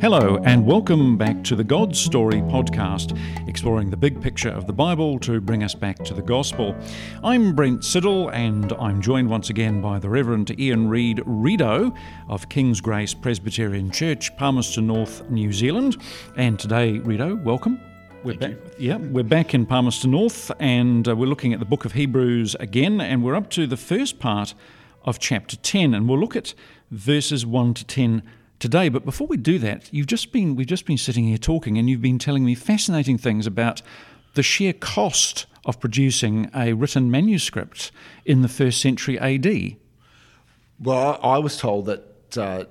Hello, and welcome back to the God Story podcast, exploring the big picture of the Bible to bring us back to the gospel. I'm Brent Siddle, and I'm joined once again by the Reverend Ian Reid Rido of King's Grace Presbyterian Church, Palmerston North, New Zealand. And today, Rido, welcome. We're back. Yeah, we're back in Palmerston North, and uh, we're looking at the book of Hebrews again, and we're up to the first part of chapter 10, and we'll look at verses 1 to 10 today. But before we do that, you've just been we've just been sitting here talking, and you've been telling me fascinating things about the sheer cost of producing a written manuscript in the first century AD. Well, I was told that uh,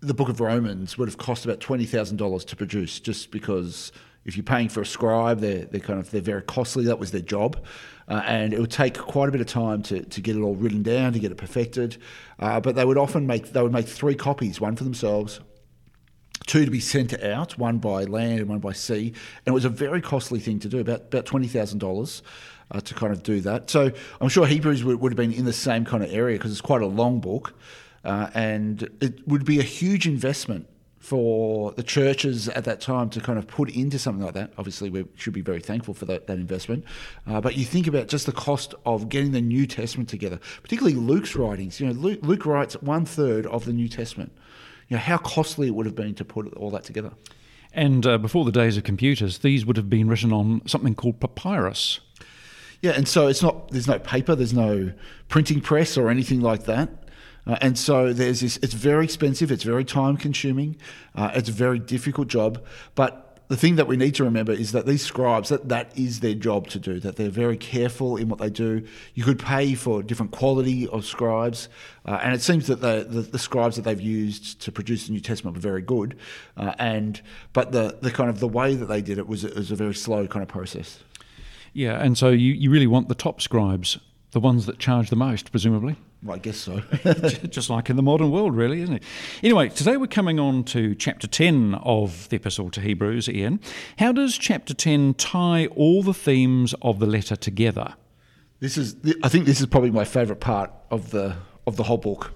the Book of Romans would have cost about twenty thousand dollars to produce, just because if you're paying for a scribe, they're, they're kind of they're very costly. That was their job, uh, and it would take quite a bit of time to, to get it all written down, to get it perfected. Uh, but they would often make they would make three copies, one for themselves, two to be sent out, one by land and one by sea. And it was a very costly thing to do, about about twenty thousand dollars. Uh, to kind of do that. So I'm sure Hebrews would, would have been in the same kind of area because it's quite a long book. Uh, and it would be a huge investment for the churches at that time to kind of put into something like that. Obviously, we should be very thankful for that, that investment. Uh, but you think about just the cost of getting the New Testament together, particularly Luke's writings. You know, Luke, Luke writes one third of the New Testament. You know, how costly it would have been to put all that together. And uh, before the days of computers, these would have been written on something called papyrus. Yeah, and so it's not. There's no paper. There's no printing press or anything like that. Uh, and so there's this, it's very expensive, it's very time consuming, uh, it's a very difficult job. But the thing that we need to remember is that these scribes, that, that is their job to do, that they're very careful in what they do. You could pay for different quality of scribes, uh, and it seems that the, the, the, scribes that they've used to produce the New Testament were very good. Uh, and but the, the kind of the way that they did it was, was a very slow kind of process. Yeah, and so you, you really want the top scribes, the ones that charge the most, presumably? Well, I guess so. Just like in the modern world, really, isn't it? Anyway, today we're coming on to chapter 10 of the Epistle to Hebrews, Ian. How does chapter 10 tie all the themes of the letter together? This is, I think this is probably my favourite part of the, of the whole book.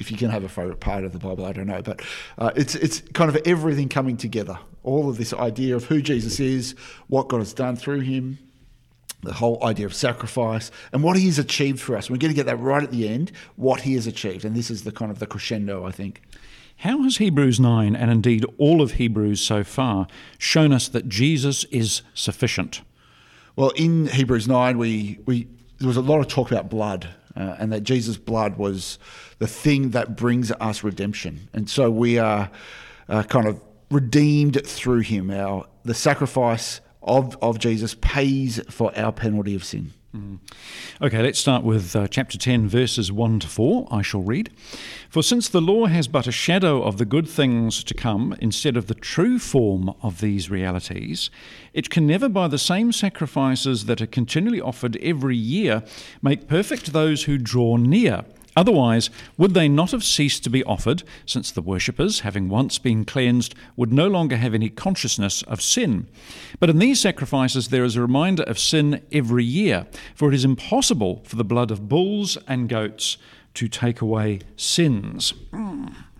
If, you can have a favourite part of the Bible, I don't know. But uh, it's, it's kind of everything coming together. All of this idea of who Jesus is, what God has done through him, the whole idea of sacrifice and what he has achieved for us. We're going to get that right at the end, what he has achieved. And this is the kind of the crescendo, I think. How has Hebrews 9, and indeed all of Hebrews so far, shown us that Jesus is sufficient? Well, in Hebrews 9, we, we, there was a lot of talk about blood, uh, and that Jesus' blood was the thing that brings us redemption. And so we are uh, kind of redeemed through him. Our, the sacrifice of, of Jesus pays for our penalty of sin. Mm. Okay, let's start with uh, chapter 10, verses 1 to 4. I shall read. For since the law has but a shadow of the good things to come instead of the true form of these realities, it can never, by the same sacrifices that are continually offered every year, make perfect those who draw near. Otherwise, would they not have ceased to be offered, since the worshippers, having once been cleansed, would no longer have any consciousness of sin? But in these sacrifices there is a reminder of sin every year, for it is impossible for the blood of bulls and goats to take away sins.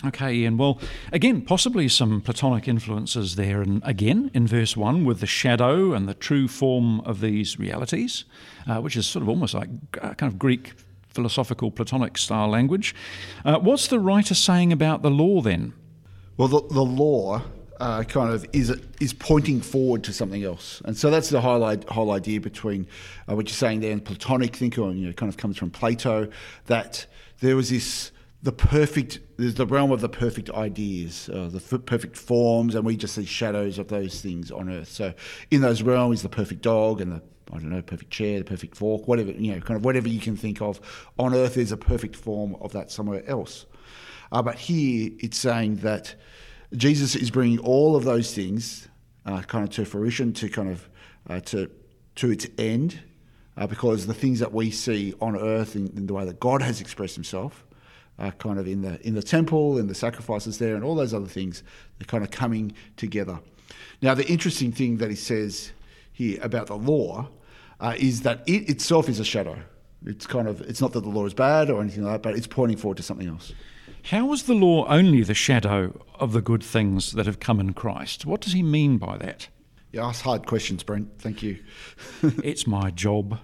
Okay, Ian. Well, again, possibly some Platonic influences there, and again in verse 1 with the shadow and the true form of these realities, uh, which is sort of almost like uh, kind of Greek philosophical Platonic style language. Uh, what's the writer saying about the law then? Well, the, the law uh, kind of is is pointing forward to something else, and so that's the whole, whole idea between uh, what you're saying there and Platonic thinker, you know, kind of comes from Plato, that there was this the perfect there's the realm of the perfect ideas, uh, the f- perfect forms, and we just see shadows of those things on earth. So in those realms, the perfect dog and the I don't know, perfect chair, the perfect fork, whatever, you know, kind of whatever you can think of on earth, there's a perfect form of that somewhere else. Uh, but here it's saying that Jesus is bringing all of those things uh, kind of to fruition, to kind of uh, to to its end, uh, because the things that we see on earth in, in the way that God has expressed Himself, kind of in the in the temple and the sacrifices there and all those other things, they're kind of coming together. Now, the interesting thing that He says here about the law uh, is that it itself is a shadow. It's kind of it's not that the law is bad or anything like that, but it's pointing forward to something else. How is the law only the shadow of the good things that have come in Christ? What does he mean by that? You ask hard questions, Brent. Thank you. it's my job.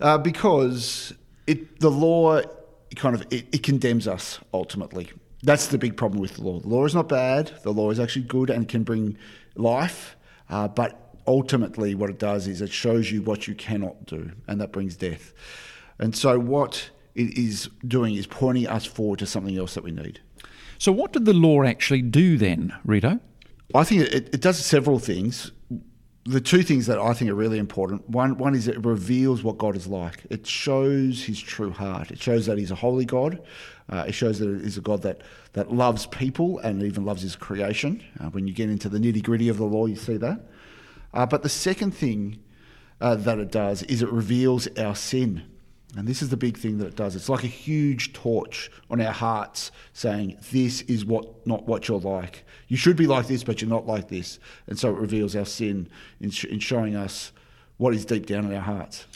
Uh, because it, the law kind of it, it condemns us ultimately. That's the big problem with the law. The law is not bad. The law is actually good and can bring life, uh, but ultimately, what it does is it shows you what you cannot do, and that brings death. And so, what it is doing is pointing us forward to something else that we need. So, what did the law actually do then, Rito? I think it, it does several things. The two things that I think are really important one, one is it reveals what God is like. It shows his true heart. It shows that he's a holy God. Uh, it shows that it is a God that, that loves people and even loves his creation. Uh, when you get into the nitty gritty of the law, you see that. Uh, but the second thing uh, that it does is it reveals our sin. And this is the big thing that it does. It's like a huge torch on our hearts saying, This is what not what you're like. You should be like this, but you're not like this. And so it reveals our sin in, sh- in showing us what is deep down in our hearts.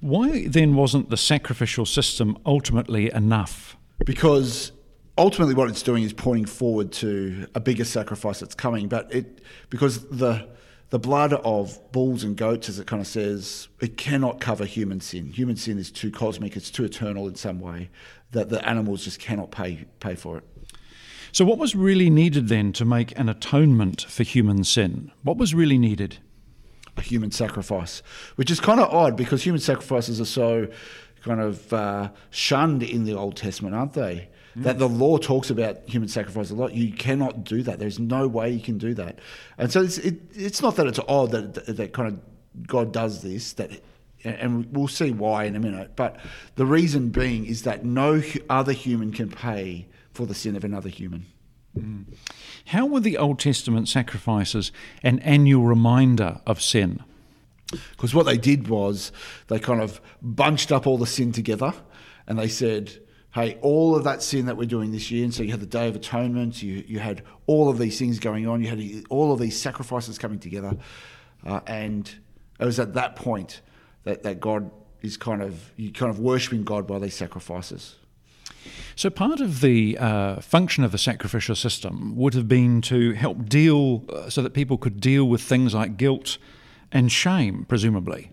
Why then wasn't the sacrificial system ultimately enough? Because ultimately what it's doing is pointing forward to a bigger sacrifice that's coming. But it because the the blood of bulls and goats, as it kind of says, it cannot cover human sin. Human sin is too cosmic, it's too eternal in some way that the animals just cannot pay pay for it. So, what was really needed then to make an atonement for human sin? What was really needed? A human sacrifice, which is kind of odd because human sacrifices are so kind of uh, shunned in the Old Testament, aren't they? That the law talks about human sacrifice a lot. You cannot do that. There's no way you can do that. And so it's, it, it's not that it's odd that, that kind of God does this, that and we'll see why in a minute. But the reason being is that no other human can pay for the sin of another human. Mm. How were the Old Testament sacrifices an annual reminder of sin? Because what they did was they kind of bunched up all the sin together and they said, hey, all of that sin that we're doing this year, and so you had the Day of Atonement, you, you had all of these things going on, you had all of these sacrifices coming together, uh, and it was at that point that, that God is kind of, you kind of worshipping God by these sacrifices. So, part of the uh, function of the sacrificial system would have been to help deal uh, so that people could deal with things like guilt and shame, presumably.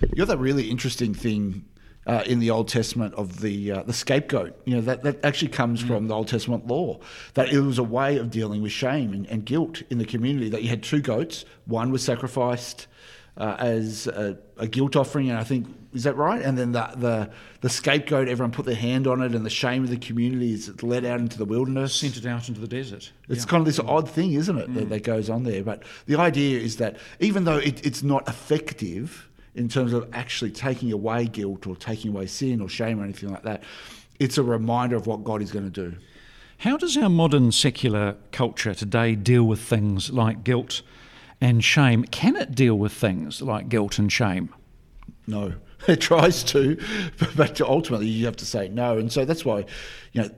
You got that really interesting thing uh, in the Old Testament of the uh, the scapegoat. You know that, that actually comes mm. from the Old Testament law. That it was a way of dealing with shame and, and guilt in the community. That you had two goats. One was sacrificed uh, as a, a, guilt offering, and I think is that right? And then the, the the scapegoat, everyone put their hand on it, and the shame of the community is led out into the wilderness, sent it out into the desert. It's yeah. kind of this odd thing, isn't it, mm. that, that goes on there? But the idea is that even though it, it's not effective in terms of actually taking away guilt or taking away sin or shame or anything like that. It's a reminder of what God is going to do. How does our modern secular culture today deal with things like guilt and shame? Can it deal with things like guilt and shame? No, it tries to, but ultimately you have to say no. And so that's why, you know,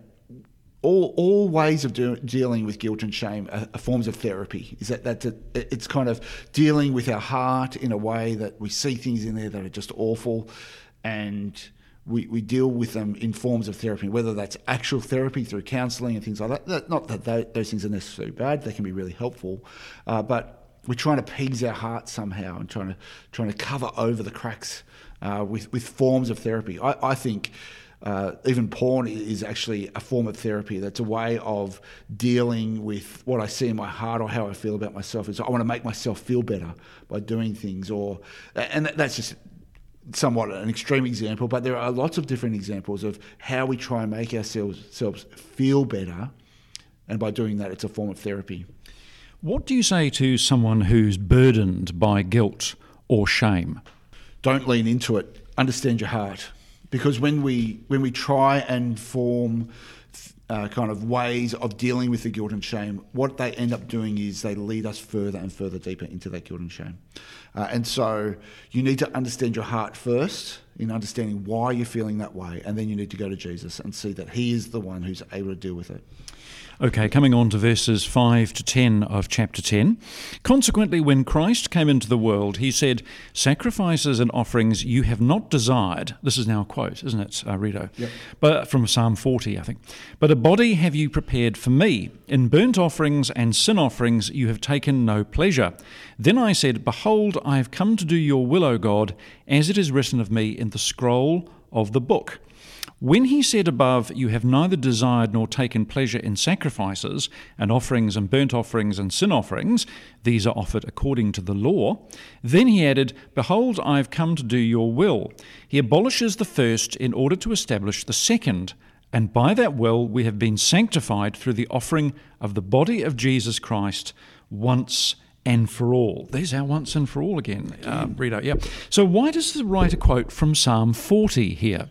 all, all ways of do, dealing with guilt and shame are, are, forms of therapy. Is that, that it's kind of dealing with our heart in a way that we see things in there that are just awful, and we, we deal with them in forms of therapy, whether that's actual therapy through counselling and things like that. that not that they, those things are necessarily bad; they can be really helpful, uh, but we're trying to appease our heart somehow and trying to trying to cover over the cracks uh, with with forms of therapy. I, I think uh, even porn is actually a form of therapy. That's a way of dealing with what I see in my heart or how I feel about myself. Is I want to make myself feel better by doing things, or and that's just somewhat an extreme example, but there are lots of different examples of how we try and make ourselves feel better, and by doing that, it's a form of therapy. What do you say to someone who's burdened by guilt or shame? Don't lean into it. Understand your heart because when we when we try and form uh, kind of ways of dealing with the guilt and shame, what they end up doing is they lead us further and further deeper into that guilt and shame. Uh, and so you need to understand your heart first, in understanding why you're feeling that way, and then you need to go to Jesus and see that He is the one who's able to deal with it. Okay, coming on to verses 5 to 10 of chapter 10. Consequently, when Christ came into the world, he said, Sacrifices and offerings you have not desired. This is now a quote, isn't it, uh, Rito? Yep. But from Psalm 40, I think. But a body have you prepared for me. In burnt offerings and sin offerings you have taken no pleasure. Then I said, Behold, I have come to do your will, O God, as it is written of me in the scroll of the book. When he said above, You have neither desired nor taken pleasure in sacrifices, and offerings, and burnt offerings, and sin offerings, these are offered according to the law, then he added, Behold, I have come to do your will. He abolishes the first in order to establish the second. And by that will we have been sanctified through the offering of the body of Jesus Christ once and for all. There's our once and for all again, uh, Rito. Yeah. So why does the writer quote from Psalm 40 here?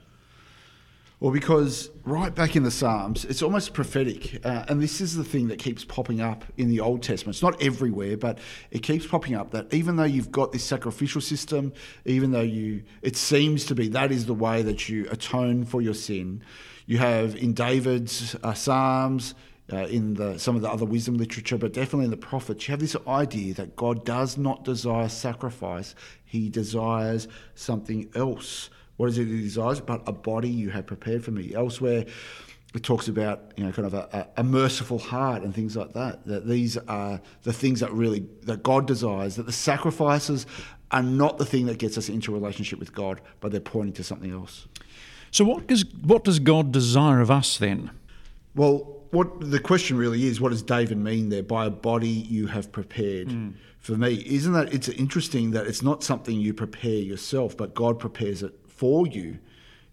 Well, because right back in the Psalms, it's almost prophetic. Uh, and this is the thing that keeps popping up in the Old Testament. It's not everywhere, but it keeps popping up that even though you've got this sacrificial system, even though you, it seems to be that is the way that you atone for your sin, you have in David's uh, Psalms, uh, in the, some of the other wisdom literature, but definitely in the prophets, you have this idea that God does not desire sacrifice, He desires something else. What is it he desires? But a body you have prepared for me. Elsewhere, it talks about you know kind of a, a, merciful heart and things like that. That these are the things that really that God desires. That the sacrifices are not the thing that gets us into a relationship with God, but they're pointing to something else. So what does what does God desire of us then? Well, what the question really is, what does David mean there by a body you have prepared? Mm. For me, isn't that it's interesting that it's not something you prepare yourself, but God prepares it for you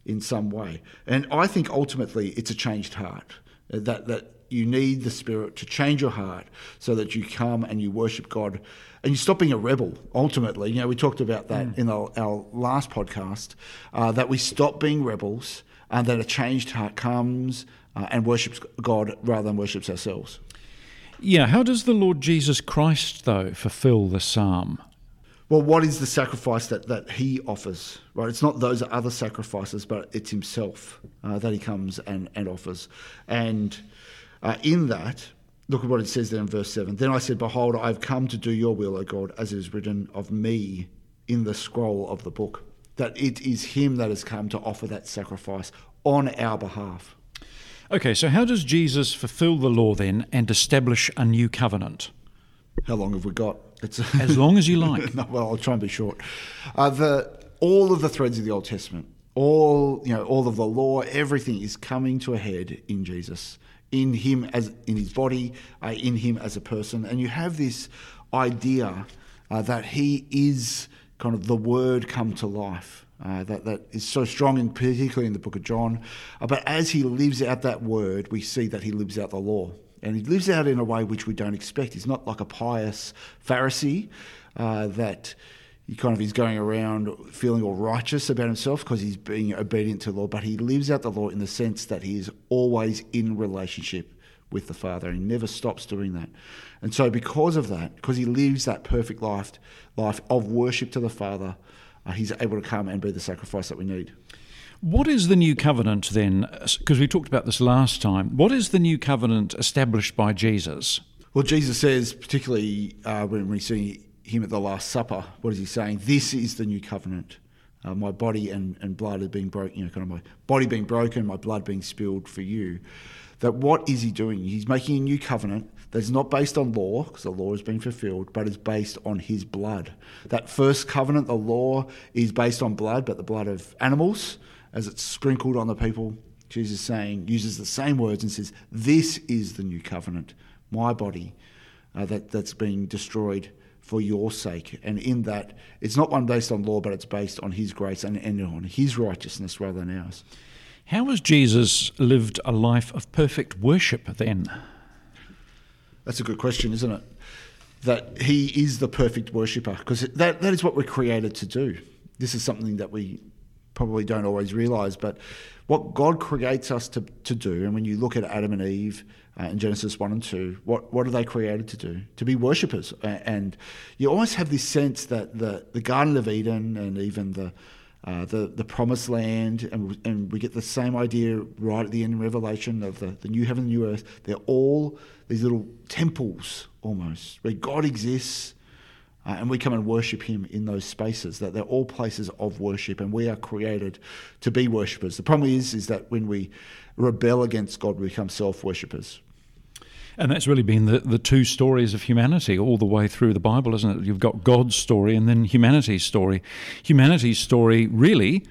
in some way. And I think ultimately it's a changed heart. Uh, that that you need the Spirit to change your heart so that you come and you worship God and you stop being a rebel. Ultimately, you know, we talked about that mm. in our, our, last podcast. Uh, that we stop being rebels and that a changed heart comes uh, and worships God rather than worships ourselves. Yeah, how does the Lord Jesus Christ, though, fulfill the psalm? Well, what is the sacrifice that, that he offers? Right, it's not those other sacrifices, but it's himself uh, that he comes and, and offers. And uh, in that, look at what it says there in verse 7. Then I said, Behold, I have come to do your will, O God, as it is written of me in the scroll of the book. That it is him that has come to offer that sacrifice on our behalf. Okay, so how does Jesus fulfill the law then and establish a new covenant? How long have we got? It's as long as you like. no, well, I'll try and be short. Uh, the all of the threads of the Old Testament, all you know, all of the law, everything is coming to a head in Jesus, in Him as in His body, uh, in Him as a person, and you have this idea uh, that He is kind of the Word come to life. Uh, that, that is so strong, in, particularly in the book of John. Uh, but as he lives out that word, we see that he lives out the law and he lives out in a way which we don't expect. He's not like a pious Pharisee uh, that he kind of is going around feeling all righteous about himself because he's being obedient to the law, but he lives out the law in the sense that he is always in relationship with the Father and he never stops doing that. And so, because of that, because he lives that perfect life, life of worship to the Father, uh, he's able to come and be the sacrifice that we need. What is the new covenant then? Because we talked about this last time. What is the new covenant established by Jesus? Well, Jesus says, particularly uh, when we see him at the Last Supper, what is he saying? This is the new covenant. Uh, my body and, and blood are being broken, you know, kind of my body being broken, my blood being spilled for you. That what is he doing? He's making a new covenant that's not based on law, because the law has been fulfilled, but is based on his blood. That first covenant, the law, is based on blood, but the blood of animals as it's sprinkled on the people. Jesus saying, uses the same words and says, This is the new covenant, my body uh, that, that's being destroyed for your sake. And in that, it's not one based on law, but it's based on his grace and, and on his righteousness rather than ours. How has Jesus lived a life of perfect worship then? That's a good question, isn't it? That he is the perfect worshipper, because that, that is what we're created to do. This is something that we probably don't always realize. But what God creates us to, to do, and when you look at Adam and Eve uh, in Genesis 1 and 2, what, what are they created to do? To be worshippers. And you always have this sense that the, the Garden of Eden and even the uh, the the promised land, and and we get the same idea right at the end in Revelation of the, the new heaven, and new earth. They're all these little temples almost where God exists. Uh, and we come and worship him in those spaces that they're all places of worship and we are created to be worshippers the problem is is that when we rebel against god we become self-worshippers and that's really been the, the two stories of humanity all the way through the Bible, isn't it? You've got God's story and then humanity's story. Humanity's story, really,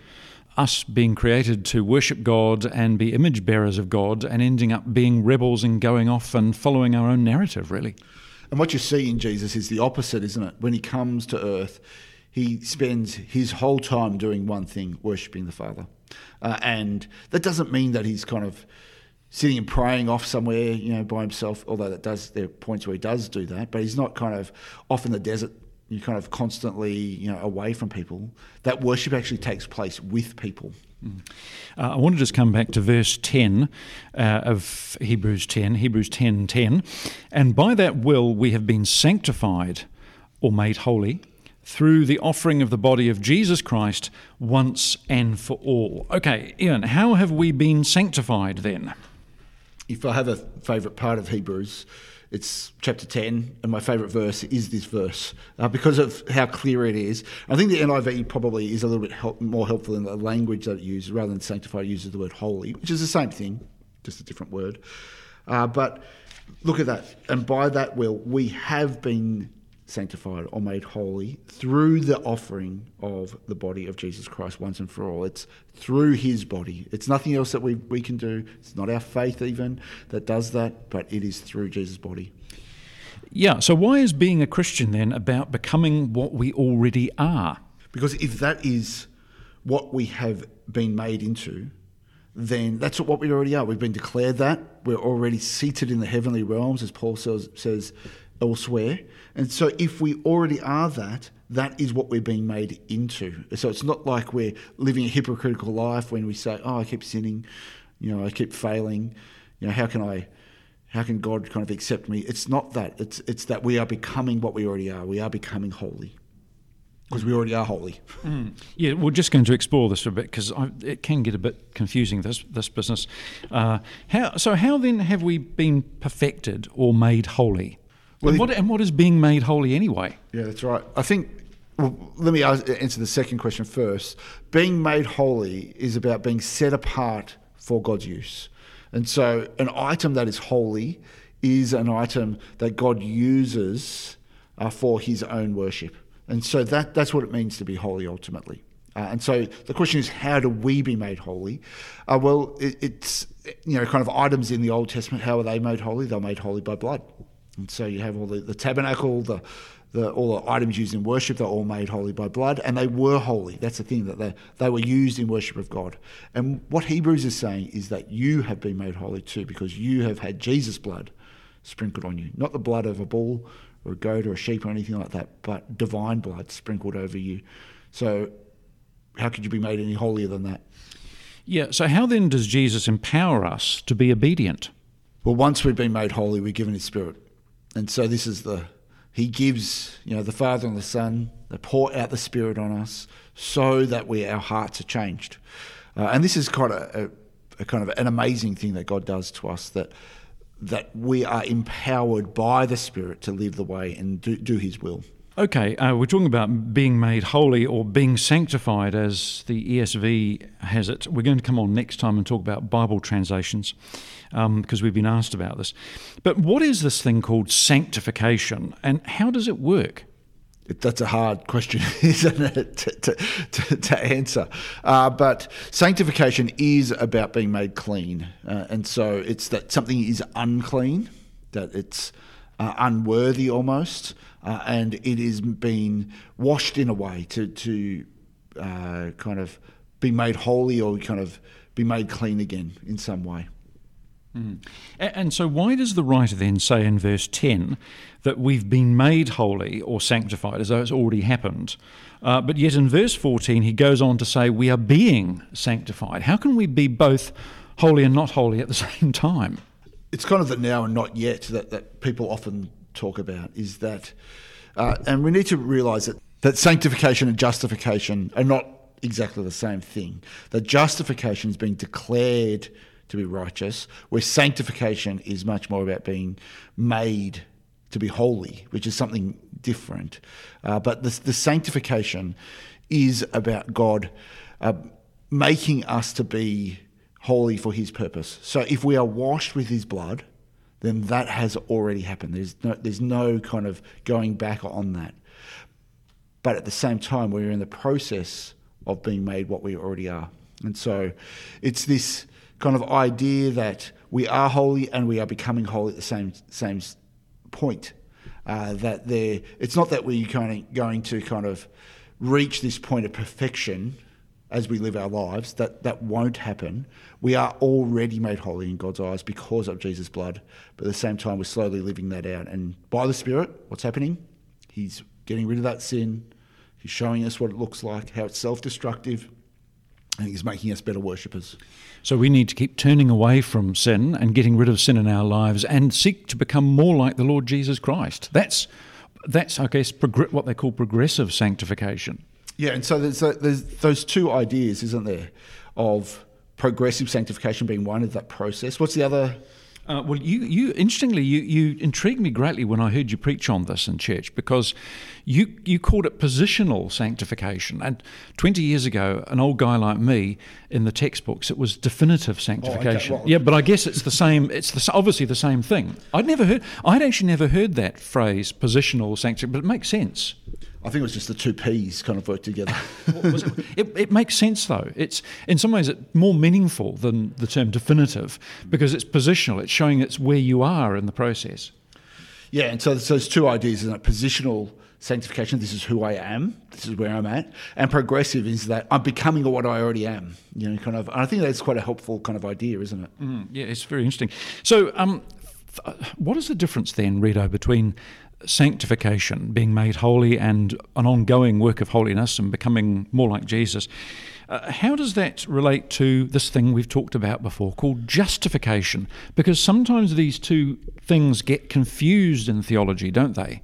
us being created to worship God and be image bearers of God and ending up being rebels and going off and following our own narrative, really. And what you see in Jesus is the opposite, isn't it? When he comes to earth, he spends his whole time doing one thing, worshipping the Father. Uh, and that doesn't mean that he's kind of sitting and praying off somewhere, you know, by himself. Although that does there are points where he does do that, but he's not kind of off in the desert. You're kind of constantly, you know, away from people. That worship actually takes place with people. Mm. Uh, I want to just come back to verse 10 uh, of Hebrews 10, Hebrews 10 10. And by that will we have been sanctified or made holy through the offering of the body of Jesus Christ once and for all. Okay, Ian, how have we been sanctified then? if I have a favourite part of Hebrews, it's chapter 10, and my favourite verse is this verse uh, because of how clear it is. I think the NIV probably is a little bit help, more helpful in the language that it uses rather than sanctify, uses the word holy, which is the same thing, just a different word. Uh, but look at that. And by that will, we have been sanctified or made holy through the offering of the body of Jesus Christ once and for all. It's through his body. It's nothing else that we, we can do. It's not our faith even that does that, but it is through Jesus' body. Yeah, so why is being a Christian then about becoming what we already are? Because if that is what we have been made into, then that's what we already are. We've been declared that. We're already seated in the heavenly realms, as Paul says, says elsewhere. And so, if we already are that, that is what we're being made into. So, it's not like we're living a hypocritical life when we say, Oh, I keep sinning, you know, I keep failing, you know, how can I. How can God kind of accept me? It's not that. It's it's that we are becoming what we already are. We are becoming holy because we already are holy. Mm. Yeah, we're just going to explore this for a bit because it can get a bit confusing this this business. Uh, how so? How then have we been perfected or made holy? Well, and, what, and what is being made holy anyway? Yeah, that's right. I think well, let me answer the second question first. Being made holy is about being set apart for God's use. And so, an item that is holy is an item that God uses uh, for his own worship. And so, that, that's what it means to be holy ultimately. Uh, and so, the question is, how do we be made holy? Uh, well, it, it's, you know, kind of items in the Old Testament, how are they made holy? They're made holy by blood. And so you have all the, the tabernacle, the, the, all the items used in worship, they're all made holy by blood, and they were holy. That's the thing, that they, they were used in worship of God. And what Hebrews is saying is that you have been made holy too, because you have had Jesus' blood sprinkled on you. Not the blood of a bull or a goat or a sheep or anything like that, but divine blood sprinkled over you. So how could you be made any holier than that? Yeah, so how then does Jesus empower us to be obedient? Well, once we've been made holy, we're given his spirit and so this is the he gives you know the father and the son they pour out the spirit on us so that we our hearts are changed. Uh, and this is quite a, a, a, kind of an amazing thing that god does to us that that we are empowered by the spirit to live the way and do, do his will Okay, uh, we're talking about being made holy or being sanctified, as the ESV has it. We're going to come on next time and talk about Bible translations because um, we've been asked about this. But what is this thing called sanctification and how does it work? That's a hard question, isn't it, to, to, to, to answer? Uh, but sanctification is about being made clean. Uh, and so it's that something is unclean, that it's uh, unworthy almost, uh, and it is being washed in a way to, to uh, kind of be made holy or kind of be made clean again in some way. Mm. And so, why does the writer then say in verse 10 that we've been made holy or sanctified as though it's already happened? Uh, but yet in verse 14, he goes on to say we are being sanctified. How can we be both holy and not holy at the same time? It's kind of the now and not yet that, that people often talk about, is that, uh, and we need to realize that, that sanctification and justification are not exactly the same thing. That justification is being declared to be righteous, where sanctification is much more about being made to be holy, which is something different. Uh, but the, the, sanctification is about God uh, making us to be holy for His purpose. So if we are washed with His blood, then that has already happened. There's no, there's no kind of going back on that. But at the same time, we're in the process of being made what we already are. And so it's this kind of idea that we are holy and we are becoming holy at the same, same point. Uh, that there, it's not that we're kind of going to kind of reach this point of perfection as we live our lives. That that won't happen. We are already made holy in God's eyes because of Jesus' blood. But at the same time, we're slowly living that out. And by the Spirit, what's happening? He's getting rid of that sin. He's showing us what it looks like, how it's self-destructive, and he's making us better worshippers. So we need to keep turning away from sin and getting rid of sin in our lives and seek to become more like the Lord Jesus Christ. That's that's I guess what they call progressive sanctification. Yeah, and so there's, there's those two ideas, isn't there, of progressive sanctification being one of that process. What's the other uh, well, you, you interestingly, you, you intrigued me greatly when I heard you preach on this in church because you you called it positional sanctification, and twenty years ago, an old guy like me in the textbooks, it was definitive sanctification. Oh, okay. well, yeah, but I guess it's the same. It's the, obviously the same thing. I'd never heard. I'd actually never heard that phrase, positional sanctification, but it makes sense. I think it was just the two P's kind of worked together. it, it, it, makes sense though. It's in some ways it's more meaningful than the term definitive because it's positional. It's showing it's where you are in the process. Yeah, and so, so there's two ideas, isn't it? Positional sanctification, this is who I am, this is where I'm at, and progressive is that I'm becoming what I already am. You know, kind of. I think that's quite a helpful kind of idea, isn't it? Mm, yeah, it's very interesting. So, um, what is the difference then, Rito, between sanctification, being made holy, and an ongoing work of holiness and becoming more like Jesus. Uh, how does that relate to this thing we've talked about before called justification? Because sometimes these two things get confused in theology, don't they?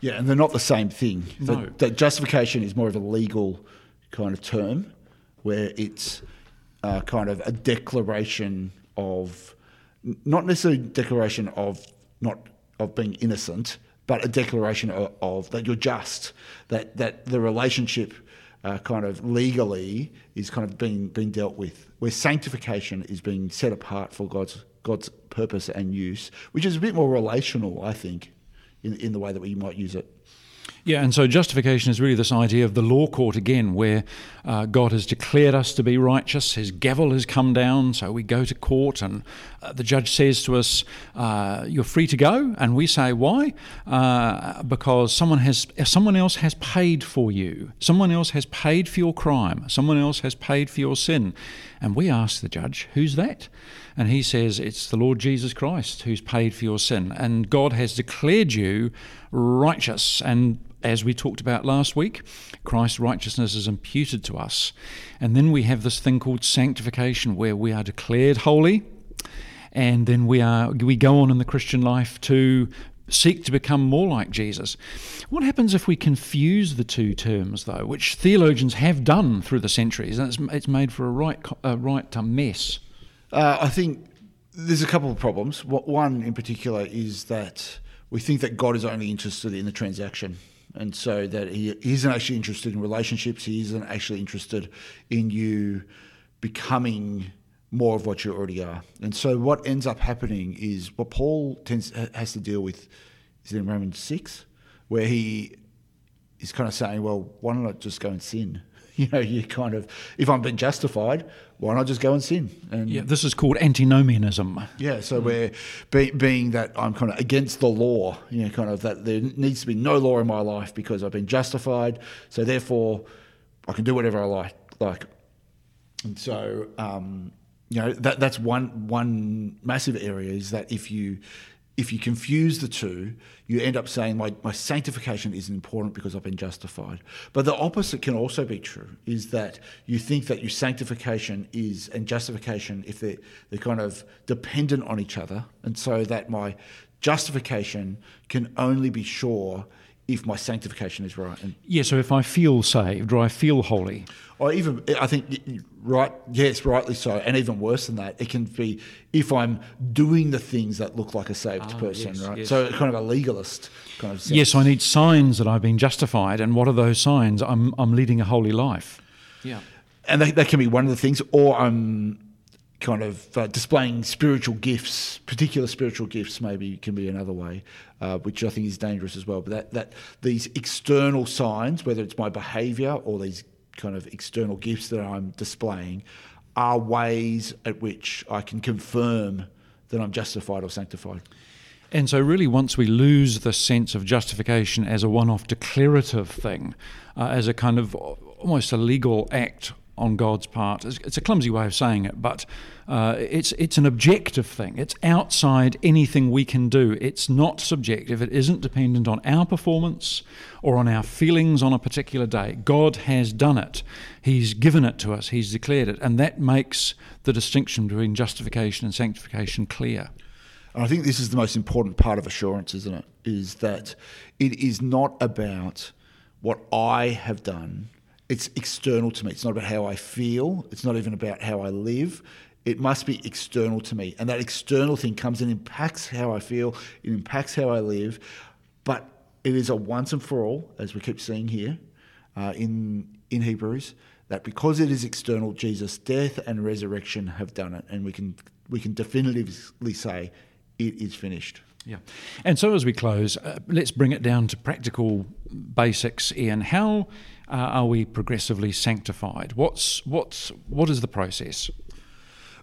Yeah, and they're not the same thing. No. The justification is more of a legal kind of term where it's uh, kind of a declaration of, not necessarily declaration of not of being innocent, but a declaration of, of that you're just, that, that the relationship uh, kind of legally is kind of being, being dealt with, where sanctification is being set apart for God's, God's purpose and use, which is a bit more relational, I think, in, in the way that we might use it. Yeah, and so justification is really this idea of the law court again, where uh, God has declared us to be righteous. His gavel has come down, so we go to court, and uh, the judge says to us, uh, "You're free to go," and we say, "Why?" Uh, because someone has, someone else has paid for you. Someone else has paid for your crime. Someone else has paid for your sin, and we ask the judge, "Who's that?" And he says, It's the Lord Jesus Christ who's paid for your sin. And God has declared you righteous. And as we talked about last week, Christ's righteousness is imputed to us. And then we have this thing called sanctification where we are declared holy and then we are we go on in the Christian life to seek to become more like Jesus. What happens if we confuse the two terms, though, which theologians have done through the centuries? And it's, it's made for a right, a right mess. Uh, I think there's a couple of problems. One in particular is that we think that God is only interested in the transaction and so that he, isn't actually interested in relationships. He isn't actually interested in you becoming more of what you already are. And so what ends up happening is what Paul tends has to deal with is in Romans six, where he is kind of saying, well, why don't just go and sin? You know, you kind of, if I'm being justified, why not just go and sin? And yeah, this is called antinomianism. Yeah, so mm. we're be, being that I'm kind of against the law, you know, kind of that there needs to be no law in my life because I've been justified, so therefore I can do whatever I like. Like, and so um, you know that that's one one massive area is that if you if you confuse the two, you end up saying my, my sanctification isn't important because I've been justified. But the opposite can also be true, is that you think that your sanctification is and justification, if they're, they're kind of dependent on each other, and so that my justification can only be sure if my sanctification is right. And Yeah, so if I feel saved or I feel holy, or even, I think, right, yes, rightly so. And even worse than that, it can be if I'm doing the things that look like a saved ah, person, yes, right? yes. So kind of a legalist kind of sense. yes, I need signs that I've been justified. And what are those signs? I'm, I'm leading a holy life. Yeah. and that, that can be one of the things, or I'm kind of uh, displaying spiritual gifts, particular spiritual gifts, maybe can be another way, uh, which I think is dangerous as well. But that, that these external signs, whether it's my behaviour or these kind of external gifts that I'm displaying, are ways at which I can confirm that I'm justified or sanctified. And so, really, once we lose the sense of justification as a one off declarative thing, uh, as a kind of almost a legal act on God's part, it's, it's a clumsy way of saying it, but uh, it's, it's an objective thing. It's outside anything we can do. It's not subjective. It isn't dependent on our performance or on our feelings on a particular day. God has done it, He's given it to us, He's declared it. And that makes the distinction between justification and sanctification clear. And I think this is the most important part of assurance, isn't it? Is that it is not about what I have done. It's external to me. It's not about how I feel. It's not even about how I live. It must be external to me. And that external thing comes and impacts how I feel, it impacts how I live. But it is a once and for all, as we keep seeing here uh, in, in Hebrews, that because it is external, Jesus' death and resurrection have done it. And we can, we can definitively say it is finished. Yeah. And so as we close, uh, let's bring it down to practical basics, Ian. How uh, are we progressively sanctified? What's, what's, what is the process?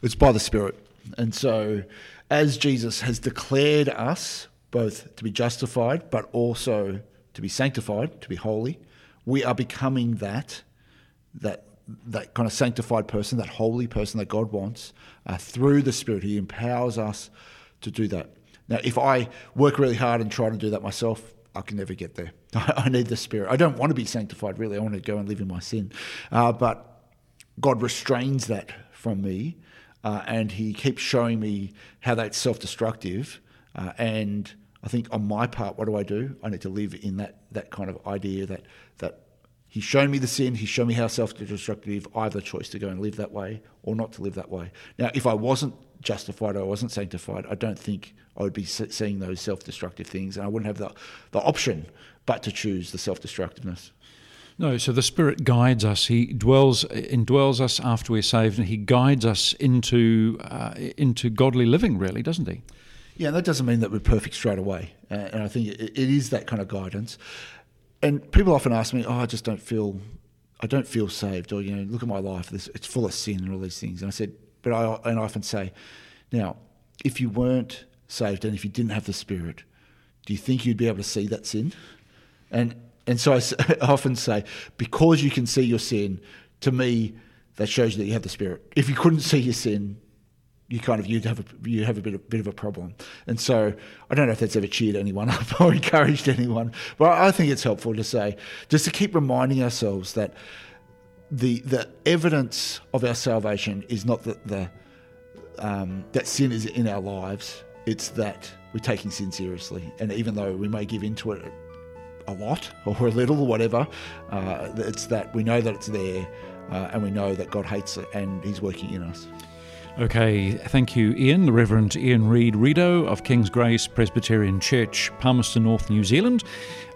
It's by the Spirit. And so, as Jesus has declared us both to be justified, but also to be sanctified, to be holy, we are becoming that, that, that kind of sanctified person, that holy person that God wants uh, through the Spirit. He empowers us to do that. Now, if I work really hard and try to do that myself, I can never get there. I need the Spirit. I don't want to be sanctified, really. I want to go and live in my sin. Uh, but God restrains that from me, uh, and He keeps showing me how that's self destructive. Uh, and I think on my part, what do I do? I need to live in that, that kind of idea that, that He's shown me the sin, He's shown me how self destructive. I have the choice to go and live that way or not to live that way. Now, if I wasn't justified or I wasn't sanctified, I don't think I would be seeing those self destructive things, and I wouldn't have the, the option but to choose the self destructiveness. No, so the Spirit guides us. He dwells, indwells us after we're saved, and He guides us into uh, into godly living. Really, doesn't He? Yeah, that doesn't mean that we're perfect straight away. Uh, and I think it, it is that kind of guidance. And people often ask me, "Oh, I just don't feel, I don't feel saved," or you know, look at my life; this, it's full of sin and all these things. And I said, but I and I often say, now, if you weren't saved and if you didn't have the Spirit, do you think you'd be able to see that sin? And and so I often say, because you can see your sin, to me, that shows you that you have the Spirit. If you couldn't see your sin, you kind of you'd have a you have a bit of, bit of a problem. And so I don't know if that's ever cheered anyone up or encouraged anyone, but I think it's helpful to say just to keep reminding ourselves that the the evidence of our salvation is not that the um, that sin is in our lives. It's that we're taking sin seriously, and even though we may give into it a lot or a little or whatever, uh, it's that we know that it's there, uh, and we know that God hates it, and He's working in us. Okay, thank you, Ian, the Reverend Ian Reid Rideau of King's Grace Presbyterian Church, Palmerston North, New Zealand.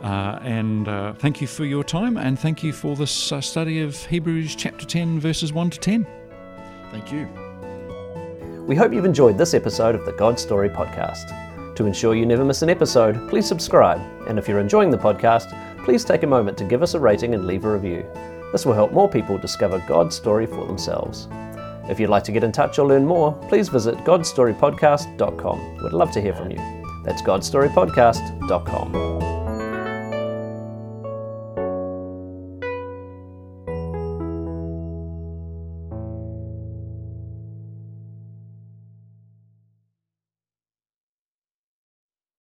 Uh, and uh, thank you for your time, and thank you for this uh, study of Hebrews chapter 10, verses 1 to 10. Thank you. We hope you've enjoyed this episode of the God Story Podcast. To ensure you never miss an episode, please subscribe. And if you're enjoying the podcast, please take a moment to give us a rating and leave a review. This will help more people discover God's story for themselves. If you'd like to get in touch or learn more, please visit godstorypodcast.com. We'd love to hear from you. That's godstorypodcast.com.